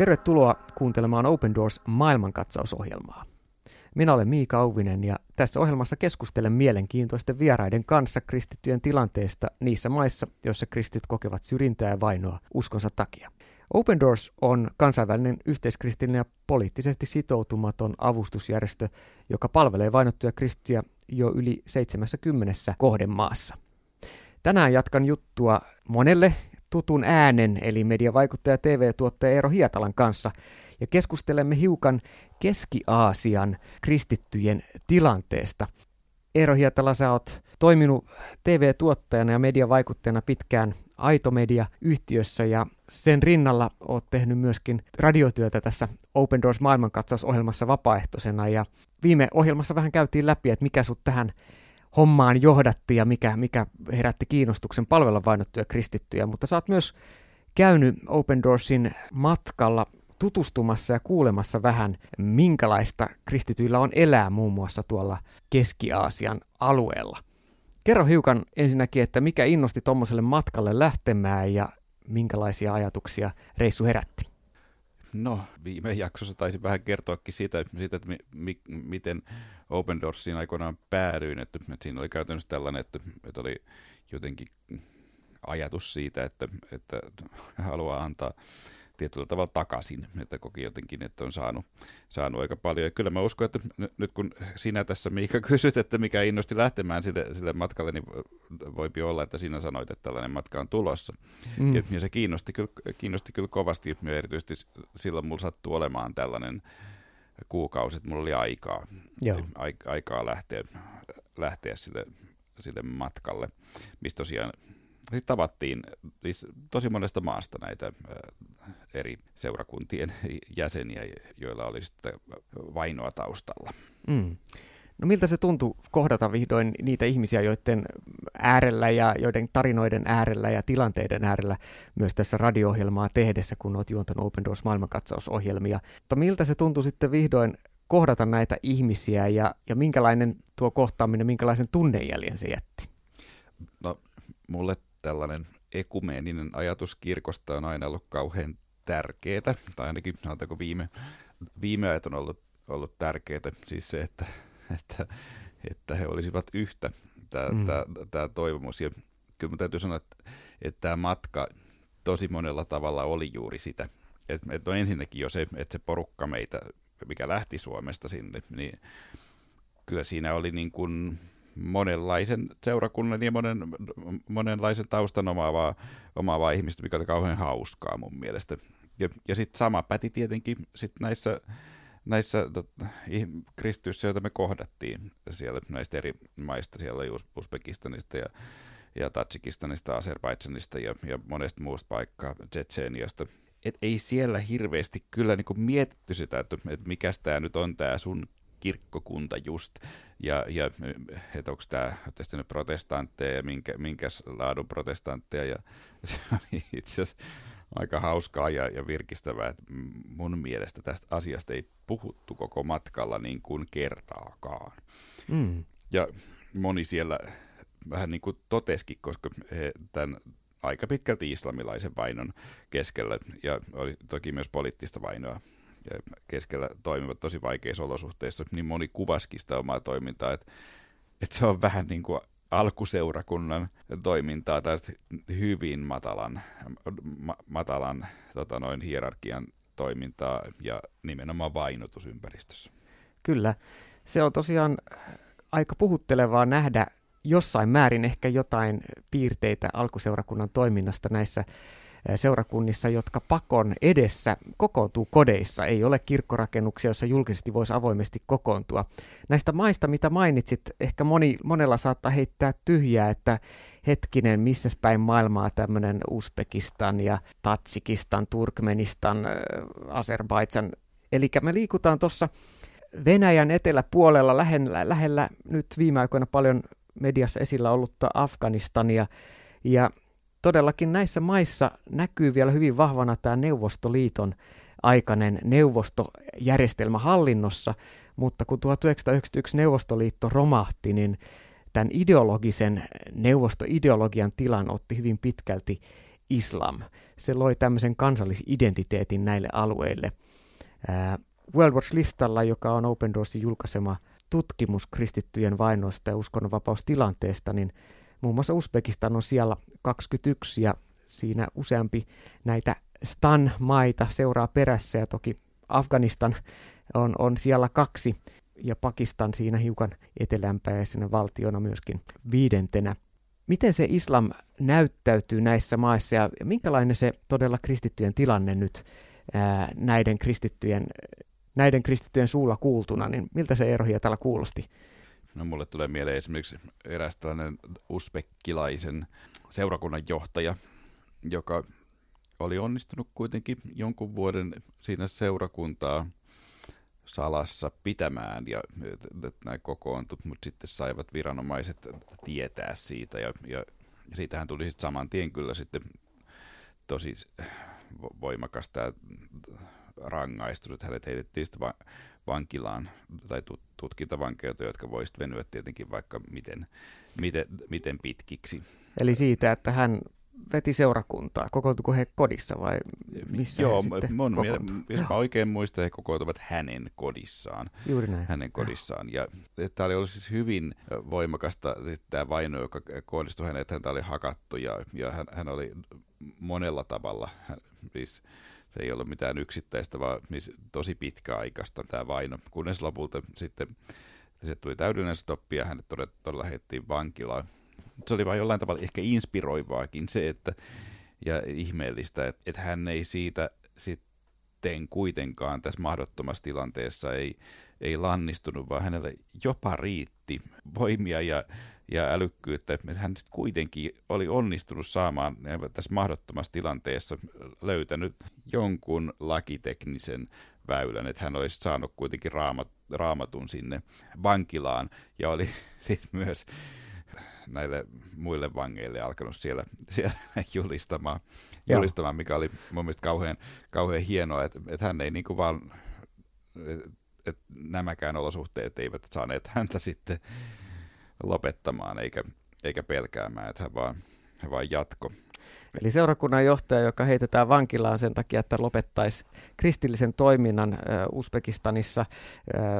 Tervetuloa kuuntelemaan Open Doors maailmankatsausohjelmaa. Minä olen Miika Auvinen ja tässä ohjelmassa keskustelen mielenkiintoisten vieraiden kanssa kristittyjen tilanteesta niissä maissa, joissa kristityt kokevat syrjintää ja vainoa uskonsa takia. Open Doors on kansainvälinen yhteiskristillinen ja poliittisesti sitoutumaton avustusjärjestö, joka palvelee vainottuja kristittyjä jo yli 70 kohdemaassa. Tänään jatkan juttua monelle tutun äänen, eli mediavaikuttaja TV-tuottaja Eero Hietalan kanssa, ja keskustelemme hiukan Keski-Aasian kristittyjen tilanteesta. Eero Hietala, sä oot toiminut TV-tuottajana ja mediavaikuttajana pitkään Aitomedia-yhtiössä ja sen rinnalla oot tehnyt myöskin radiotyötä tässä Open Doors maailmankatsausohjelmassa vapaaehtoisena ja viime ohjelmassa vähän käytiin läpi, että mikä sut tähän hommaan johdatti ja mikä, mikä herätti kiinnostuksen palvella vainottuja kristittyjä, mutta sä oot myös käynyt Open Doorsin matkalla tutustumassa ja kuulemassa vähän, minkälaista kristityillä on elää muun muassa tuolla Keski-Aasian alueella. Kerro hiukan ensinnäkin, että mikä innosti tuommoiselle matkalle lähtemään ja minkälaisia ajatuksia reissu herätti? No, viime jaksossa taisi vähän kertoakin siitä, siitä että mi, mi, miten Open Doorsiin aikoinaan päädyin, että, että siinä oli käytännössä tällainen, että, että oli jotenkin ajatus siitä, että, että haluaa antaa tietyllä tavalla takaisin, että koki jotenkin, että on saanut, saanut aika paljon. Ja kyllä mä uskon, että nyt kun sinä tässä Miika kysyt, että mikä innosti lähtemään sille, sille matkalle, niin voipi olla, että sinä sanoit, että tällainen matka on tulossa. Mm. Ja, ja se kiinnosti kyllä, kiinnosti kyllä kovasti, ja erityisesti silloin mulla sattui olemaan tällainen kuukausi, että mulla oli aikaa, Joo. aikaa lähteä, lähteä sille, sille matkalle, mistä tosiaan sitten tavattiin siis tosi monesta maasta näitä eri seurakuntien jäseniä, joilla oli sitten vainoa taustalla. Mm. No miltä se tuntui kohdata vihdoin niitä ihmisiä, joiden äärellä ja joiden tarinoiden äärellä ja tilanteiden äärellä myös tässä radio-ohjelmaa tehdessä, kun olet juontanut Open Doors maailmankatsausohjelmia. Mutta miltä se tuntui sitten vihdoin kohdata näitä ihmisiä ja, ja minkälainen tuo kohtaaminen, minkälaisen tunnejäljen se jätti? No, mulle tällainen ekumeeninen ajatus kirkosta on aina ollut kauhean tärkeää, tai ainakin sanotaanko viime, viime ajat on ollut, ollut tärkeää, siis se, että, että, että he olisivat yhtä, tämä, mm. tämä, tämä toivomus. Ja kyllä täytyy sanoa, että, että tämä matka tosi monella tavalla oli juuri sitä. Että, että no ensinnäkin jo se, että se porukka meitä, mikä lähti Suomesta sinne, niin kyllä siinä oli niin kuin monenlaisen seurakunnan ja monen, monenlaisen taustan omaavaa, omaavaa ihmistä, mikä oli kauhean hauskaa mun mielestä. Ja, ja sitten sama päti tietenkin sit näissä, näissä tot, kristyissä, joita me kohdattiin siellä näistä eri maista, siellä Uzbekistanista ja, ja Tatsikistanista, Azerbaidsanista ja, ja monesta muusta paikkaa, Tsetseeniasta. Et ei siellä hirveästi kyllä niinku mietitty sitä, että, että mikä tämä nyt on tämä sun kirkkokunta just, ja, ja että onko tämä nyt protestantteja ja minkä, minkäs laadun protestantteja, ja se oli itse asiassa aika hauskaa ja, ja virkistävää, että mun mielestä tästä asiasta ei puhuttu koko matkalla niin kuin kertaakaan. Mm. Ja moni siellä vähän niin kuin toteskin, koska he tämän aika pitkälti islamilaisen vainon keskellä, ja oli toki myös poliittista vainoa keskellä toimivat tosi vaikeissa olosuhteissa, niin moni kuvaskin sitä omaa toimintaa, että, että se on vähän niin kuin alkuseurakunnan toimintaa tai hyvin matalan, ma, matalan tota noin, hierarkian toimintaa ja nimenomaan vainotusympäristössä. Kyllä, se on tosiaan aika puhuttelevaa nähdä jossain määrin ehkä jotain piirteitä alkuseurakunnan toiminnasta näissä seurakunnissa, jotka pakon edessä kokoontuu kodeissa, ei ole kirkkorakennuksia, joissa julkisesti voisi avoimesti kokoontua. Näistä maista, mitä mainitsit, ehkä moni, monella saattaa heittää tyhjää, että hetkinen, missä päin maailmaa tämmöinen Uzbekistan ja Tatsikistan, Turkmenistan, Azerbaidsan. Eli me liikutaan tuossa Venäjän eteläpuolella lähellä, lähellä nyt viime aikoina paljon mediassa esillä ollutta Afganistania, ja todellakin näissä maissa näkyy vielä hyvin vahvana tämä Neuvostoliiton aikainen neuvostojärjestelmä hallinnossa, mutta kun 1991 Neuvostoliitto romahti, niin tämän ideologisen neuvostoideologian tilan otti hyvin pitkälti islam. Se loi tämmöisen kansallisidentiteetin näille alueille. World Watch-listalla, joka on Open Doorsin julkaisema tutkimus kristittyjen vainoista ja uskonnonvapaustilanteesta, niin muun muassa Uzbekistan on siellä 21 ja siinä useampi näitä Stan-maita seuraa perässä ja toki Afganistan on, on siellä kaksi ja Pakistan siinä hiukan etelämpäisenä valtiona myöskin viidentenä. Miten se islam näyttäytyy näissä maissa ja minkälainen se todella kristittyjen tilanne nyt ää, näiden, kristittyjen, näiden kristittyjen suulla kuultuna, niin miltä se Eero täällä kuulosti? No mulle tulee mieleen esimerkiksi eräs tällainen uspekkilaisen seurakunnan johtaja, joka oli onnistunut kuitenkin jonkun vuoden siinä seurakuntaa salassa pitämään ja näin kokoontu, mutta sitten saivat viranomaiset tietää siitä ja, ja siitähän tuli sitten saman tien kyllä sitten tosi voimakas tämä rangaistus, että hänet heitettiin sitten vankilaan tai tutkintavankeuteen, jotka voisivat venyä tietenkin vaikka miten, miten, miten pitkiksi. Eli siitä, että hän veti seurakuntaa? Kokoontuiko he kodissa vai missä Joo, he mun miele- jos mä oikein muistan, he kokoontuvat hänen kodissaan. Juuri näin. Hänen kodissaan. Ja tämä oli ollut siis hyvin voimakasta tämä vaino, joka kohdistui häneen, että häntä oli hakattu ja, ja hän, hän oli monella tavalla, hän, siis se ei ollut mitään yksittäistä, vaan siis tosi pitkäaikaista tämä vaino, kunnes lopulta sitten se tuli täydellinen stoppi ja hänet todella, todella vankilaan. Se oli vain jollain tavalla ehkä inspiroivaakin se, että, ja ihmeellistä, että, että hän ei siitä sitten kuitenkaan tässä mahdottomassa tilanteessa ei, ei lannistunut, vaan hänelle jopa riitti voimia ja, ja älykkyyttä, että hän sitten kuitenkin oli onnistunut saamaan tässä mahdottomassa tilanteessa löytänyt jonkun lakiteknisen väylän, että hän olisi saanut kuitenkin raamat, raamatun sinne vankilaan ja oli sitten myös näille muille vangeille alkanut siellä, siellä julistamaan, julistamaan, mikä oli mun mielestä kauhean, kauhean hienoa, että, että hän ei niin kuin vaan, että nämäkään olosuhteet eivät saaneet häntä sitten lopettamaan eikä, eikä pelkäämään, että hän vaan, hän vaan jatko, Eli seurakunnan johtaja, joka heitetään vankilaan sen takia, että lopettaisi kristillisen toiminnan Uzbekistanissa,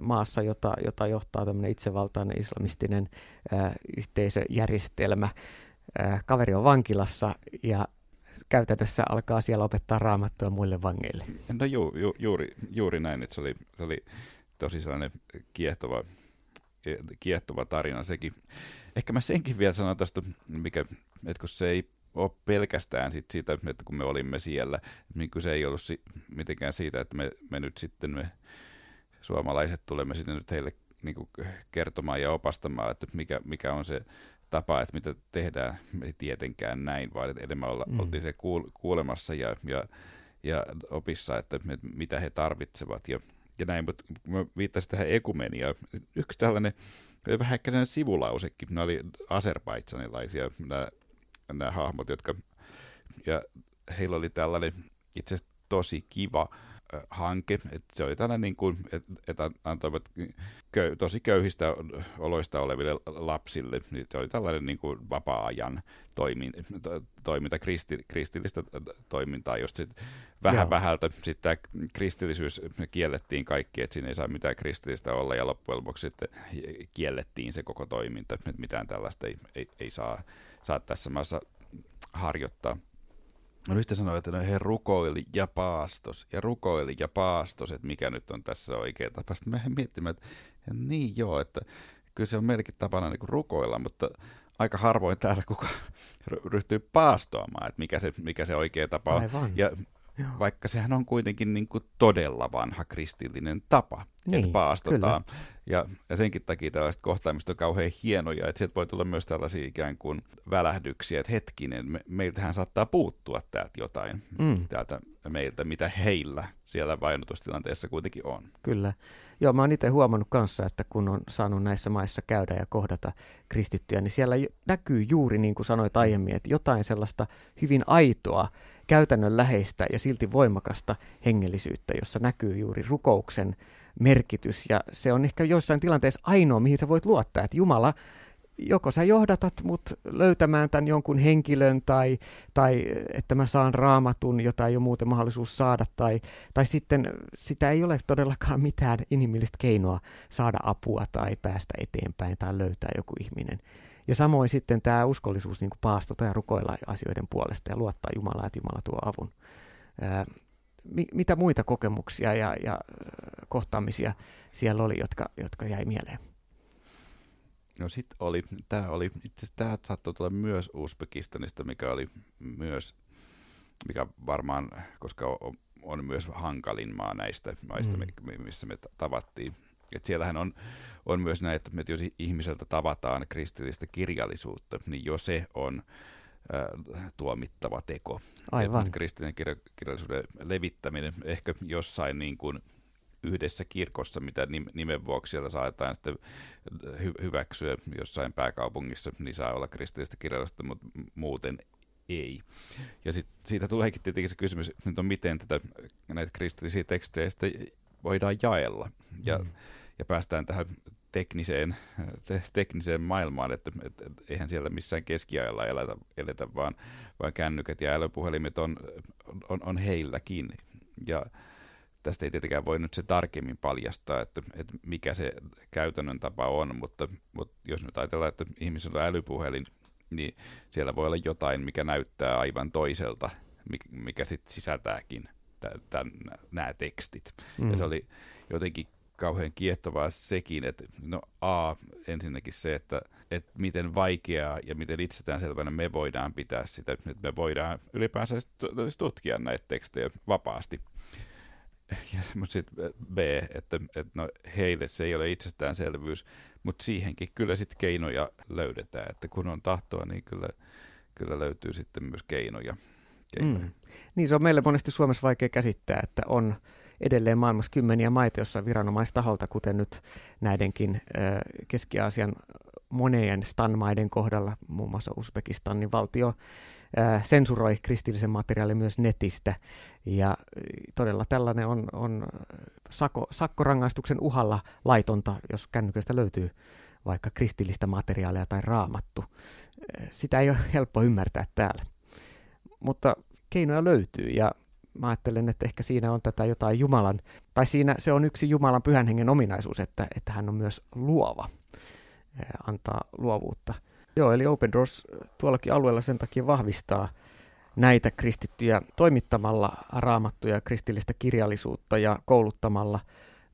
maassa, jota, jota johtaa tämmöinen itsevaltainen islamistinen yhteisöjärjestelmä. Kaveri on vankilassa ja käytännössä alkaa siellä opettaa raamattua muille vangeille. No ju, ju, juuri, juuri näin, että se oli, se oli tosi sellainen kiehtova, kiehtova tarina sekin. Ehkä mä senkin vielä sanon tästä, mikä, että kun se ei ole pelkästään sit siitä, että kun me olimme siellä, niin se ei ollut si- mitenkään siitä, että me, me nyt sitten me suomalaiset tulemme sinne nyt heille niin kuin kertomaan ja opastamaan, että mikä, mikä on se tapa, että mitä tehdään, me ei tietenkään näin, vaan että enemmän olla, mm. oltiin se kuul- kuulemassa ja, ja, ja opissa, että mitä he tarvitsevat ja, ja näin, mutta mä viittasin tähän ekumeniaan. Yksi tällainen vähän ehkä sivulausekin, nämä oli aserbaidsanilaisia, nämä nämä hahmot, jotka, ja heillä oli tällainen itse asiassa tosi kiva hanke, että se oli tällainen niin kuin, että, että antoivat köy, tosi köyhistä oloista oleville lapsille, niin se oli tällainen niin kuin vapaa-ajan toiminta, toiminta kristi, kristillistä toimintaa, josta sitten vähän Joo. vähältä sitten kristillisyys kiellettiin kaikki, että siinä ei saa mitään kristillistä olla, ja loppujen lopuksi sitten kiellettiin se koko toiminta, että mitään tällaista ei, ei, ei saa saa tässä maassa harjoittaa. No yhtä sanoi, että no he rukoili ja paastos, ja rukoili ja paastos, että mikä nyt on tässä oikea tapa. Sitten mä miettimään, että niin joo, että kyllä se on melkein tapana niin rukoilla, mutta aika harvoin täällä kuka ryhtyy paastoamaan, että mikä se, mikä se oikea tapa on. Aivan. Ja Joo. Vaikka sehän on kuitenkin niin kuin todella vanha kristillinen tapa, niin, että paastotaan. Ja, ja senkin takia tällaiset kohtaamiset on kauhean hienoja, että sieltä voi tulla myös tällaisia ikään kuin välähdyksiä, että hetkinen, me, meiltähän saattaa puuttua täältä jotain, mm. täältä meiltä, mitä heillä siellä vainotustilanteessa kuitenkin on. Kyllä. Joo, mä oon itse huomannut kanssa, että kun on saanut näissä maissa käydä ja kohdata kristittyjä, niin siellä näkyy juuri niin kuin sanoit aiemmin, että jotain sellaista hyvin aitoa, käytännönläheistä ja silti voimakasta hengellisyyttä, jossa näkyy juuri rukouksen merkitys. Ja se on ehkä joissain tilanteissa ainoa, mihin sä voit luottaa, että Jumala joko sä johdatat mut löytämään tämän jonkun henkilön tai, tai että mä saan raamatun, jota ei ole muuten mahdollisuus saada, tai, tai sitten sitä ei ole todellakaan mitään inhimillistä keinoa saada apua tai päästä eteenpäin tai löytää joku ihminen. Ja samoin sitten tämä uskollisuus niin paastota ja rukoilla asioiden puolesta ja luottaa Jumalaa, että Jumala tuo avun. Ää, mi- mitä muita kokemuksia ja, ja kohtaamisia siellä oli, jotka, jotka jäi mieleen? No sitten oli, tämä oli, itse tämä saattoi tulla myös Uzbekistanista, mikä oli myös, mikä varmaan, koska on, on myös hankalin maa näistä maista, mm. missä me tavattiin. Et siellähän on, on myös näitä, että jos ihmiseltä tavataan kristillistä kirjallisuutta, niin jo se on äh, tuomittava teko. Aivan. Kristillinen kirja, kirjallisuuden levittäminen ehkä jossain niin kuin yhdessä kirkossa, mitä nimen vuoksi siellä saadaan sitten hy- hyväksyä jossain pääkaupungissa, niin saa olla kristillistä kirjallisuutta, mutta muuten ei. Ja sit, siitä tuleekin tietenkin se kysymys, että miten tätä, näitä kristillisiä tekstejä sitten voidaan jaella. Ja, mm. ja päästään tähän tekniseen, te, tekniseen maailmaan, että et, et, eihän siellä missään keskiajalla eletä, eletä vaan, vaan kännykät ja älypuhelimet on, on, on heilläkin. Ja tästä ei tietenkään voi nyt se tarkemmin paljastaa, että, että mikä se käytännön tapa on, mutta, mutta jos nyt ajatellaan, että ihmisellä on älypuhelin, niin siellä voi olla jotain, mikä näyttää aivan toiselta, mikä sitten sisältääkin nämä tekstit. Mm. Ja se oli jotenkin kauhean kiehtovaa sekin, että no A, ensinnäkin se, että, että miten vaikeaa ja miten itsestäänselvänä me voidaan pitää sitä, että me voidaan ylipäänsä tutkia näitä tekstejä vapaasti. Ja, mutta sitten B, että, että no, heille se ei ole itsestäänselvyys, mutta siihenkin kyllä sitten keinoja löydetään, että kun on tahtoa, niin kyllä, kyllä löytyy sitten myös keinoja. Keinoja. Mm. Niin se on meille monesti Suomessa vaikea käsittää, että on edelleen maailmassa kymmeniä maita, joissa viranomaistaholta, kuten nyt näidenkin Keski-Aasian moneen stanmaiden kohdalla, muun muassa Uzbekistanin valtio sensuroi kristillisen materiaalin myös netistä. Ja todella tällainen on, on sako, sakkorangaistuksen uhalla laitonta, jos kännyköistä löytyy vaikka kristillistä materiaalia tai raamattu. Sitä ei ole helppo ymmärtää täällä. Mutta keinoja löytyy ja mä ajattelen, että ehkä siinä on tätä jotain Jumalan, tai siinä se on yksi Jumalan pyhän hengen ominaisuus, että, että hän on myös luova, antaa luovuutta. Joo, eli Open Doors tuollakin alueella sen takia vahvistaa näitä kristittyjä toimittamalla raamattuja kristillistä kirjallisuutta ja kouluttamalla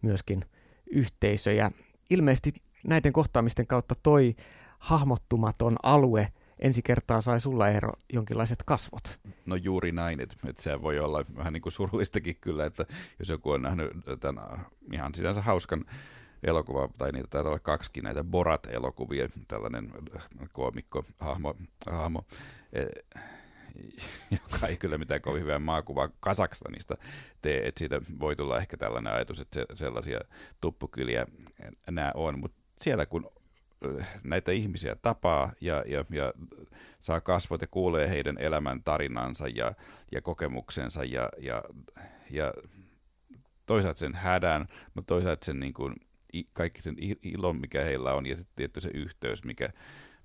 myöskin yhteisöjä. Ilmeisesti näiden kohtaamisten kautta toi hahmottumaton alue ensi kertaa sai sulla Eero jonkinlaiset kasvot. No juuri näin, että, että se voi olla vähän niin kuin surullistakin kyllä, että jos joku on nähnyt tämän ihan sinänsä hauskan elokuva, tai niitä taitaa olla kaksikin näitä Borat-elokuvia, tällainen koomikko, hahmo, hahmo e, joka ei kyllä mitään kovin hyvää maakuvaa Kasakstanista tee, että siitä voi tulla ehkä tällainen ajatus, että se, sellaisia tuppukyliä nämä on, mutta siellä kun näitä ihmisiä tapaa ja, ja, ja saa kasvot ja kuulee heidän elämän tarinansa ja, ja kokemuksensa ja, ja, ja toisaalta sen hädän, mutta toisaalta sen niin kuin, kaikki sen ilon, mikä heillä on ja sitten tietty se yhteys, mikä,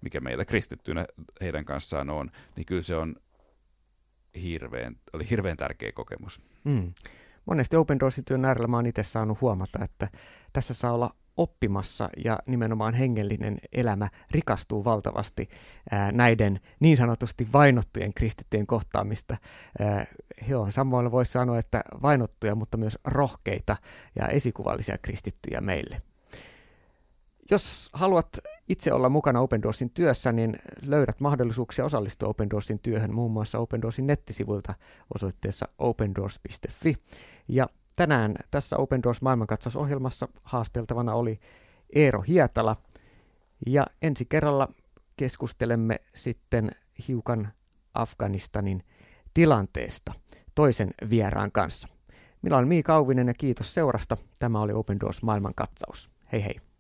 mikä meillä kristittynä heidän kanssaan on, niin kyllä se on hirveän, oli hirveän tärkeä kokemus. Mm. Monesti Open Doorsin työn äärellä mä oon itse saanut huomata, että tässä saa olla oppimassa ja nimenomaan hengellinen elämä rikastuu valtavasti ää, näiden niin sanotusti vainottujen kristittyjen kohtaamista. Ää, he on samoilla voisi sanoa, että vainottuja, mutta myös rohkeita ja esikuvallisia kristittyjä meille. Jos haluat itse olla mukana Open Doorsin työssä, niin löydät mahdollisuuksia osallistua Open Doorsin työhön muun muassa Open Doorsin nettisivuilta osoitteessa opendoors.fi. Ja Tänään tässä Open Doors maailmankatsausohjelmassa haasteltavana oli Eero Hietala. Ja ensi kerralla keskustelemme sitten hiukan Afganistanin tilanteesta toisen vieraan kanssa. Minä olen Miika Auvinen ja kiitos seurasta. Tämä oli Open Doors maailmankatsaus. Hei hei!